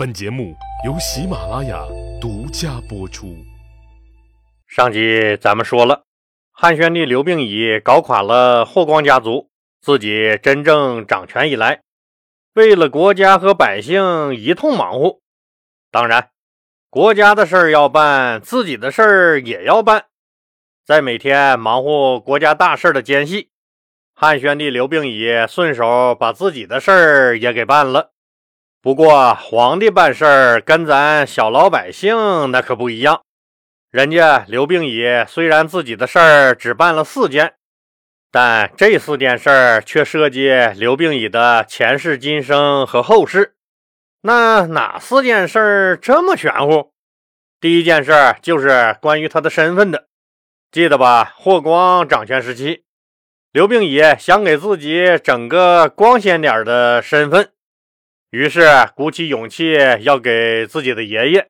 本节目由喜马拉雅独家播出。上集咱们说了，汉宣帝刘病已搞垮了霍光家族，自己真正掌权以来，为了国家和百姓一通忙活。当然，国家的事儿要办，自己的事儿也要办。在每天忙活国家大事的间隙，汉宣帝刘病已顺手把自己的事儿也给办了。不过，皇帝办事儿跟咱小老百姓那可不一样。人家刘病已虽然自己的事儿只办了四件，但这四件事儿却涉及刘病已的前世今生和后世。那哪四件事儿这么玄乎？第一件事儿就是关于他的身份的，记得吧？霍光掌权时期，刘病已想给自己整个光鲜点的身份。于是鼓起勇气要给自己的爷爷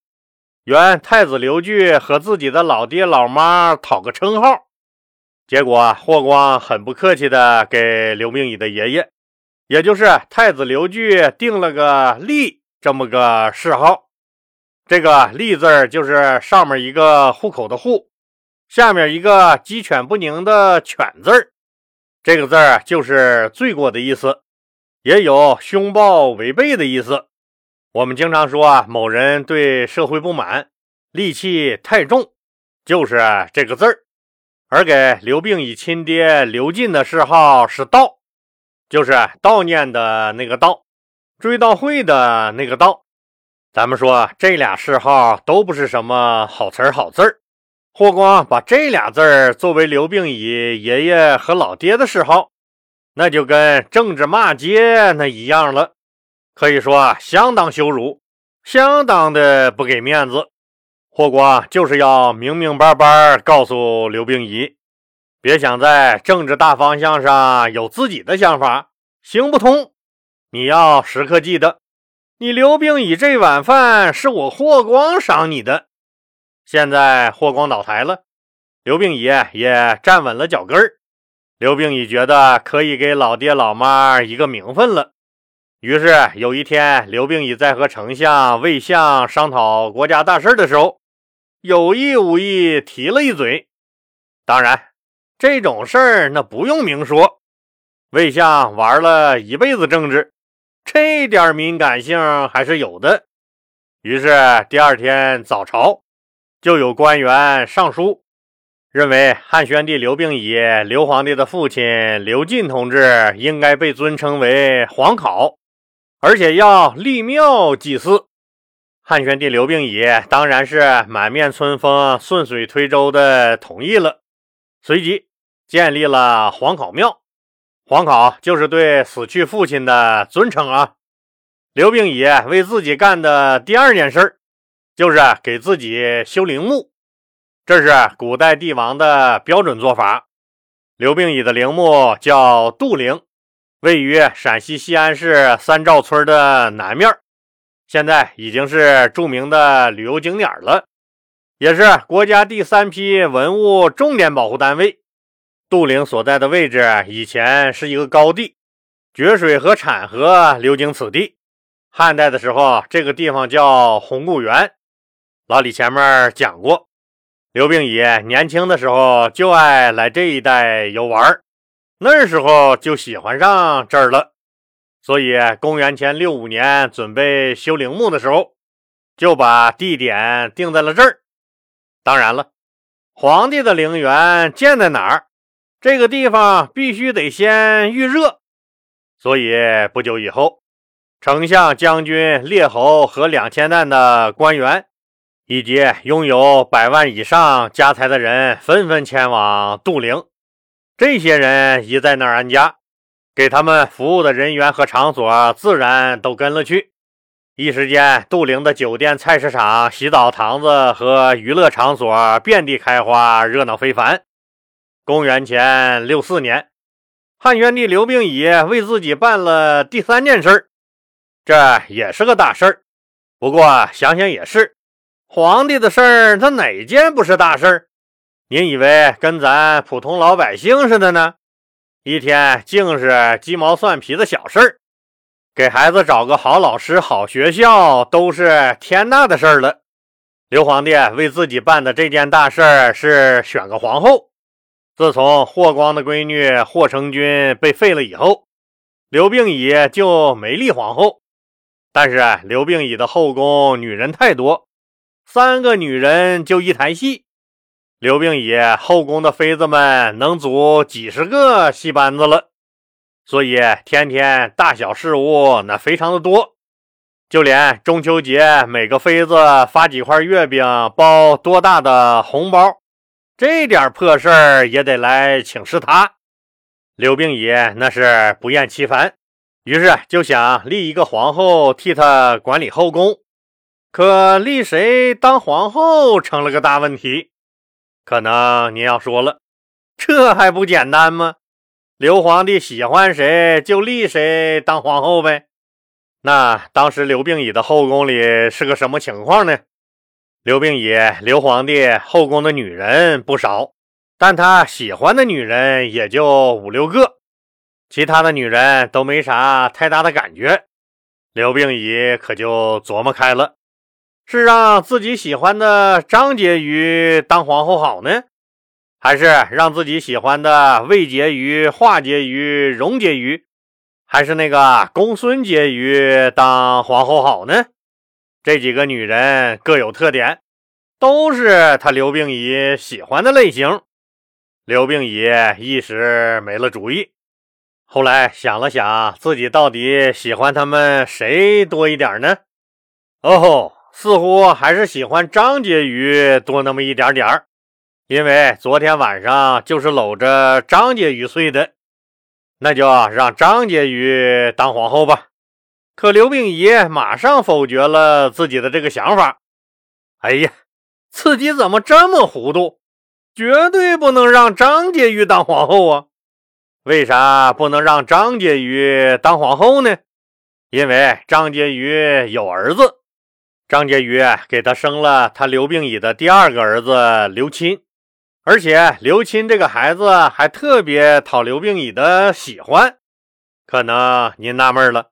原太子刘据和自己的老爹老妈讨个称号，结果霍光很不客气的给刘病已的爷爷，也就是太子刘据定了个“立”这么个谥号。这个“立”字就是上面一个户口的“户”，下面一个鸡犬不宁的“犬”字这个字就是罪过的意思。也有凶暴违背的意思。我们经常说啊，某人对社会不满，戾气太重，就是这个字儿。而给刘病已亲爹刘进的谥号是道，就是悼念的那个悼，追悼会的那个悼。咱们说这俩谥号都不是什么好词儿好字儿。霍光把这俩字儿作为刘病已爷爷和老爹的谥号。那就跟政治骂街那一样了，可以说啊相当羞辱，相当的不给面子。霍光就是要明明白白告诉刘病已，别想在政治大方向上有自己的想法，行不通。你要时刻记得，你刘病已这碗饭是我霍光赏你的。现在霍光倒台了，刘病已也站稳了脚跟儿。刘病已觉得可以给老爹老妈一个名分了，于是有一天，刘病已在和丞相、魏相商讨国家大事的时候，有意无意提了一嘴。当然，这种事儿那不用明说，魏相玩了一辈子政治，这点敏感性还是有的。于是第二天早朝，就有官员上书。认为汉宣帝刘病已，刘皇帝的父亲刘进同志应该被尊称为皇考，而且要立庙祭祀。汉宣帝刘病已当然是满面春风、顺水推舟的同意了，随即建立了皇考庙。皇考就是对死去父亲的尊称啊。刘病已为自己干的第二件事就是给自己修陵墓。这是古代帝王的标准做法。刘病已的陵墓叫杜陵，位于陕西西安市三赵村的南面，现在已经是著名的旅游景点了，也是国家第三批文物重点保护单位。杜陵所在的位置以前是一个高地，决水和产河流经此地。汉代的时候，这个地方叫红固原。老李前面讲过。刘病已年轻的时候就爱来这一带游玩，那时候就喜欢上这儿了。所以公元前六五年准备修陵墓的时候，就把地点定在了这儿。当然了，皇帝的陵园建在哪儿，这个地方必须得先预热。所以不久以后，丞相、将军、列侯和两千担的官员。以及拥有百万以上家财的人纷纷前往杜陵，这些人一在那儿安家，给他们服务的人员和场所自然都跟了去。一时间，杜陵的酒店、菜市场、洗澡堂子和娱乐场所遍地开花，热闹非凡。公元前六四年，汉宣帝刘病已为自己办了第三件事儿这也是个大事儿。不过想想也是。皇帝的事儿，他哪件不是大事儿？您以为跟咱普通老百姓似的呢？一天净是鸡毛蒜皮的小事儿，给孩子找个好老师、好学校都是天大的事儿了。刘皇帝为自己办的这件大事儿是选个皇后。自从霍光的闺女霍成君被废了以后，刘病已就没立皇后。但是刘病已的后宫女人太多，三个女人就一台戏。刘病已后宫的妃子们能组几十个戏班子了。所以天天大小事务那非常的多，就连中秋节每个妃子发几块月饼，包多大的红包，这点破事儿也得来请示他。刘病已那是不厌其烦，于是就想立一个皇后替他管理后宫。可立谁当皇后成了个大问题。可能您要说了，这还不简单吗？刘皇帝喜欢谁就立谁当皇后呗。那当时刘病已的后宫里是个什么情况呢？刘病已，刘皇帝后宫的女人不少，但他喜欢的女人也就五六个，其他的女人都没啥太大的感觉。刘病已可就琢磨开了，是让自己喜欢的张婕妤当皇后好呢？还是让自己喜欢的魏婕妤、华婕妤、荣婕妤，还是那个公孙婕妤当皇后好呢？这几个女人各有特点，都是他刘病已喜欢的类型。刘病已一时没了主意，后来想了想，自己到底喜欢他们谁多一点呢？哦吼，似乎还是喜欢张婕妤多那么一点点儿。因为昨天晚上就是搂着张婕妤睡的，那就让张婕妤当皇后吧。可刘病已马上否决了自己的这个想法。哎呀，自己怎么这么糊涂？绝对不能让张婕妤当皇后啊！为啥不能让张婕妤当皇后呢？因为张婕妤有儿子，张婕妤给他生了他刘病已的第二个儿子刘钦。而且刘钦这个孩子还特别讨刘病已的喜欢，可能您纳闷了，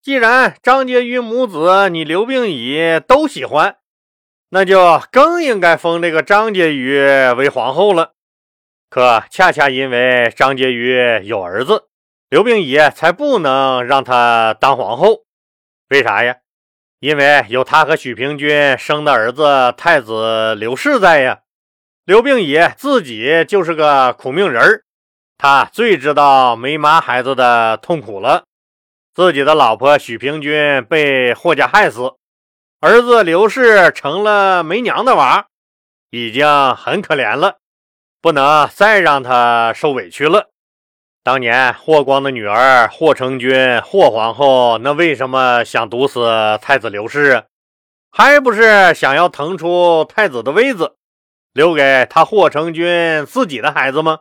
既然张婕妤母子你刘病已都喜欢，那就更应该封这个张婕妤为皇后了。可恰恰因为张婕妤有儿子，刘病已才不能让她当皇后。为啥呀？因为有他和许平君生的儿子太子刘氏在呀。刘病已自己就是个苦命人他最知道没妈孩子的痛苦了。自己的老婆许平君被霍家害死，儿子刘氏成了没娘的娃，已经很可怜了，不能再让他受委屈了。当年霍光的女儿霍成君，霍皇后，那为什么想毒死太子刘氏？还不是想要腾出太子的位子？留给他霍成君自己的孩子吗？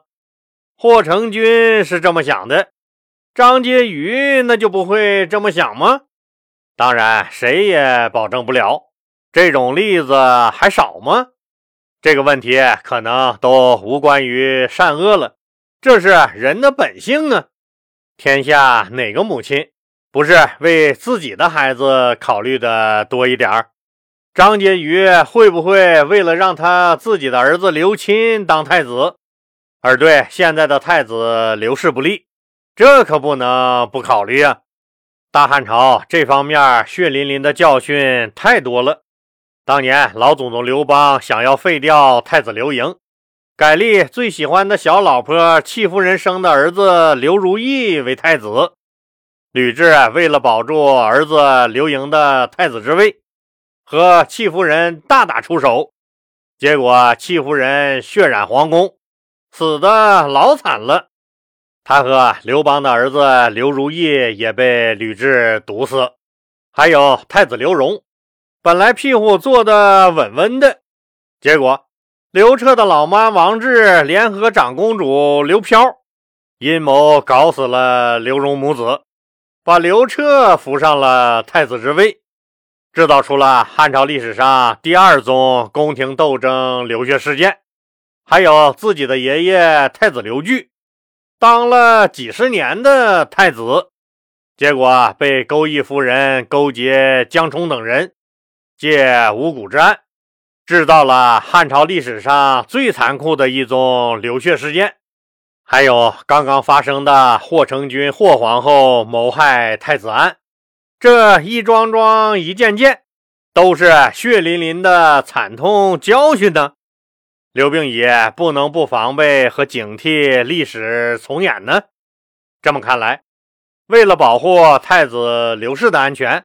霍成君是这么想的，张婕妤那就不会这么想吗？当然，谁也保证不了。这种例子还少吗？这个问题可能都无关于善恶了，这是人的本性啊！天下哪个母亲不是为自己的孩子考虑的多一点儿？张婕妤会不会为了让他自己的儿子刘钦当太子，而对现在的太子刘氏不利？这可不能不考虑啊！大汉朝这方面血淋淋的教训太多了。当年老祖宗刘邦想要废掉太子刘盈，改立最喜欢的小老婆戚夫人生的儿子刘如意为太子。吕雉为了保住儿子刘盈的太子之位。和戚夫人大打出手，结果戚夫人血染皇宫，死的老惨了。他和刘邦的儿子刘如意也被吕雉毒死。还有太子刘荣，本来屁股坐的稳稳的，结果刘彻的老妈王氏联合长公主刘飘，阴谋搞死了刘荣母子，把刘彻扶上了太子之位。制造出了汉朝历史上第二宗宫廷斗争流血事件，还有自己的爷爷太子刘据当了几十年的太子，结果被钩弋夫人勾结江充等人，借五谷之案，制造了汉朝历史上最残酷的一宗流血事件。还有刚刚发生的霍成君、霍皇后谋害太子案，这一桩桩、一件件，都是血淋淋的惨痛教训呢。刘病已不能不防备和警惕历史重演呢。这么看来。为了保护太子刘氏的安全，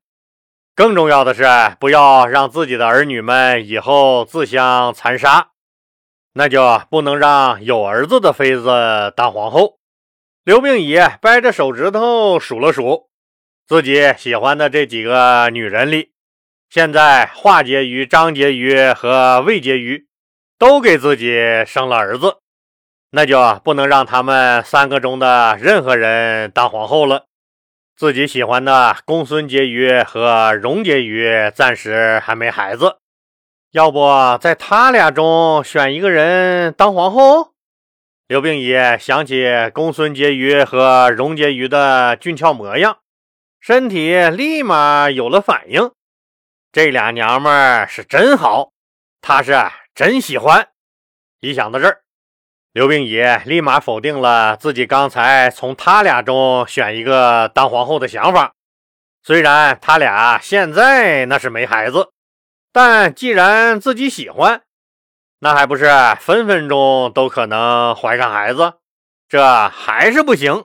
更重要的是不要让自己的儿女们以后自相残杀，那就不能让有儿子的妃子当皇后。刘病已掰着手指头数了数，自己喜欢的这几个女人里，现在华婕妤、张婕妤和魏婕妤都给自己生了儿子，那就不能让他们三个中的任何人当皇后了。自己喜欢的公孙婕妤和荣婕妤暂时还没孩子，要不在他俩中选一个人当皇后？刘病已想起公孙婕妤和荣婕妤的俊俏模样，身体立马有了反应。这俩娘们儿是真好，他是真喜欢。一想到这儿。刘病已立马否定了自己刚才从他俩中选一个当皇后的想法。虽然他俩现在那是没孩子，但既然自己喜欢，那还不是分分钟都可能怀上孩子？这还是不行，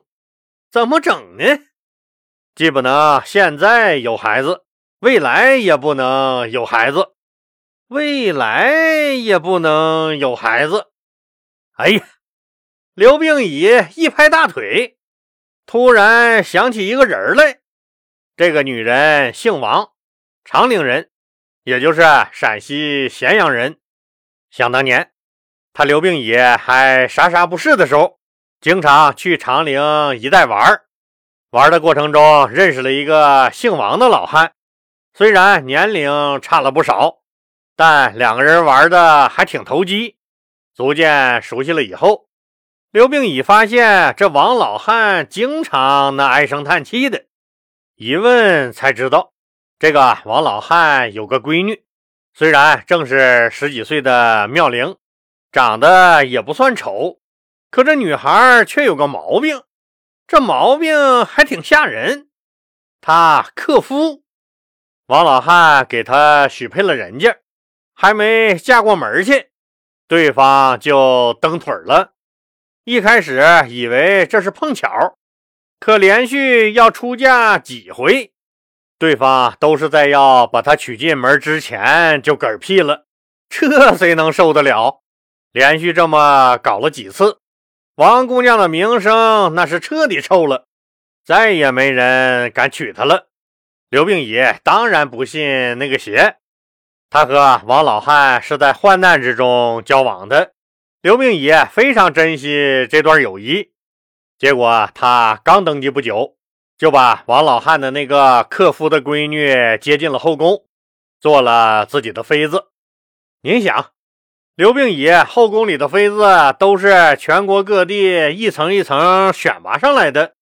怎么整呢？既不能现在有孩子，未来也不能有孩子，未来也不能有孩子。哎呀！刘病已一拍大腿，突然想起一个人来。这个女人姓王，长陵人，也就是陕西咸阳人。想当年，他刘病已还啥啥不是的时候，经常去长陵一带玩玩的过程中认识了一个姓王的老汉。虽然年龄差了不少，但两个人玩的还挺投机。逐渐熟悉了以后，刘病已发现这王老汉经常那唉声叹气的。一问才知道，这个王老汉有个闺女，虽然正是十几岁的妙龄，长得也不算丑，可这女孩却有个毛病，这毛病还挺吓人。她克夫，王老汉给她许配了人家，还没嫁过门去。对方就蹬腿了。一开始以为这是碰巧，可连续要出嫁几回，对方都是在要把她娶进门之前就嗝屁了。这谁能受得了？连续这么搞了几次，王姑娘的名声那是彻底臭了，再也没人敢娶她了。刘病已当然不信那个邪。他和王老汉是在患难之中交往的，刘病已非常珍惜这段友谊。结果他刚登基不久，就把王老汉的那个克夫的闺女接进了后宫，做了自己的妃子。您想，刘病已后宫里的妃子都是全国各地一层一层选拔上来的，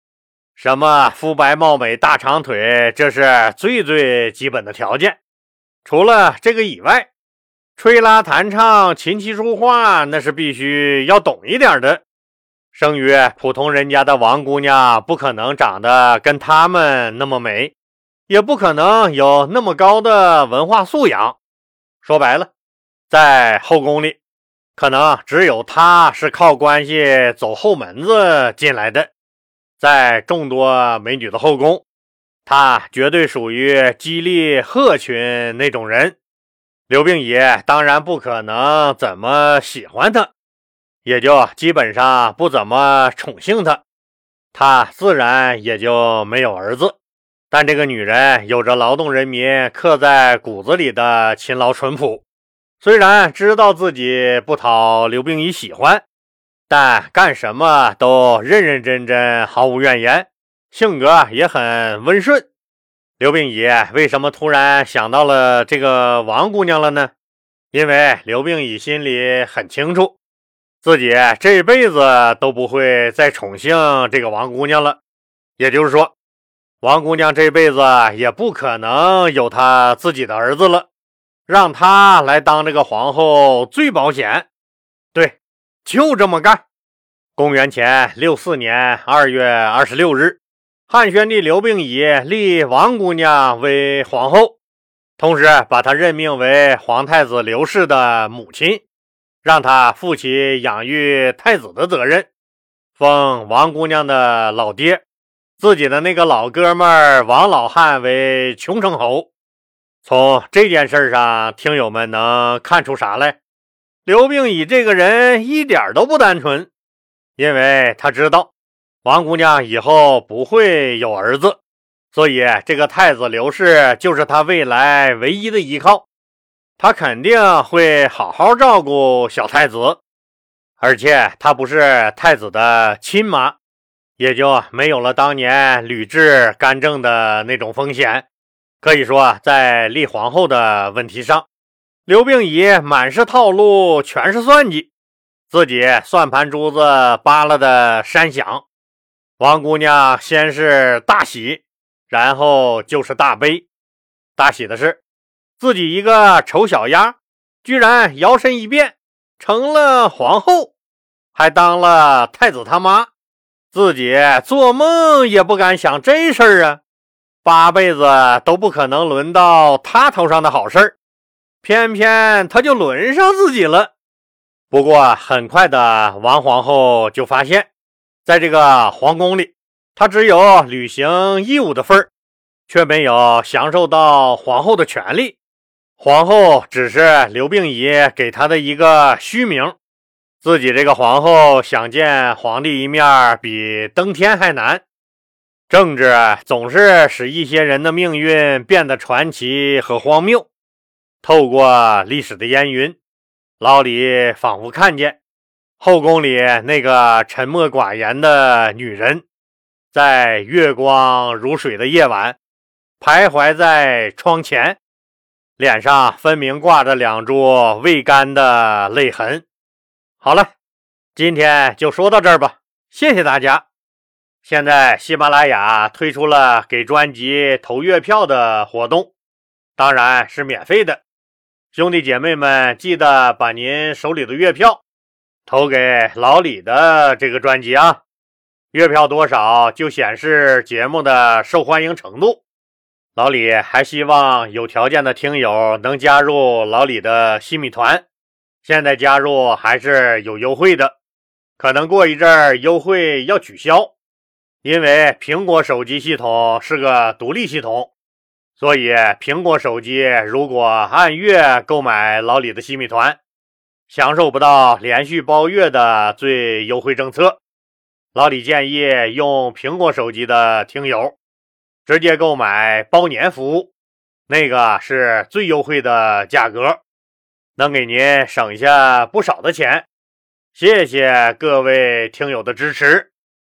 什么肤白貌美、大长腿，这是最最基本的条件。除了这个以外，吹拉弹唱、琴棋书画，那是必须要懂一点的。生于普通人家的王姑娘，不可能长得跟他们那么美，也不可能有那么高的文化素养。说白了，在后宫里，可能只有她是靠关系走后门子进来的。在众多美女的后宫。他绝对属于激励鹤群那种人，刘病已当然不可能怎么喜欢他，也就基本上不怎么宠幸他，他自然也就没有儿子。但这个女人有着劳动人民刻在骨子里的勤劳淳朴，虽然知道自己不讨刘病已喜欢，但干什么都认认真真，毫无怨言。性格也很温顺。刘病已为什么突然想到了这个王姑娘了呢？因为刘病已心里很清楚，自己这辈子都不会再宠幸这个王姑娘了。也就是说，王姑娘这辈子也不可能有她自己的儿子了，让她来当这个皇后最保险。对，就这么干。公元前六四年二月二十六日，汉宣帝刘病已立王姑娘为皇后，同时把她任命为皇太子刘氏的母亲，让她负起养育太子的责任，封王姑娘的老爹，自己的那个老哥们王老汉为穷城侯。从这件事上，听友们能看出啥来？刘病已这个人一点都不单纯。因为他知道王姑娘以后不会有儿子，所以这个太子刘氏就是他未来唯一的依靠。他肯定会好好照顾小太子，而且他不是太子的亲妈，也就没有了当年吕雉干政的那种风险。可以说，在立皇后的问题上，刘病已满是套路，全是算计。自己算盘珠子扒拉的山响，王姑娘先是大喜，然后就是大悲。大喜的是，自己一个丑小鸭，居然摇身一变成了皇后，还当了太子他妈。自己做梦也不敢想这事儿啊，八辈子都不可能轮到他头上的好事儿，偏偏他就轮上自己了。不过，很快的，王皇后就发现，在这个皇宫里，他只有履行义务的份儿，却没有享受到皇后的权利。皇后只是刘病已给他的一个虚名，自己这个皇后想见皇帝一面，比登天还难。政治总是使一些人的命运变得传奇和荒谬。透过历史的烟云。老李仿佛看见后宫里那个沉默寡言的女人，在月光如水的夜晚，徘徊在窗前，脸上分明挂着两株未干的泪痕。好了，今天就说到这儿吧，谢谢大家。现在喜马拉雅推出了给专辑投月票的活动，当然是免费的。兄弟姐妹们，记得把您手里的月票投给老李的这个专辑啊！月票多少就显示节目的受欢迎程度。老李还希望有条件的听友能加入老李的新米团，现在加入还是有优惠的，可能过一阵儿优惠要取消，因为苹果手机系统是个独立系统。所以，苹果手机如果按月购买老李的新米团，享受不到连续包月的最优惠政策。老李建议用苹果手机的听友直接购买包年服务，那个是最优惠的价格，能给您省下不少的钱。谢谢各位听友的支持。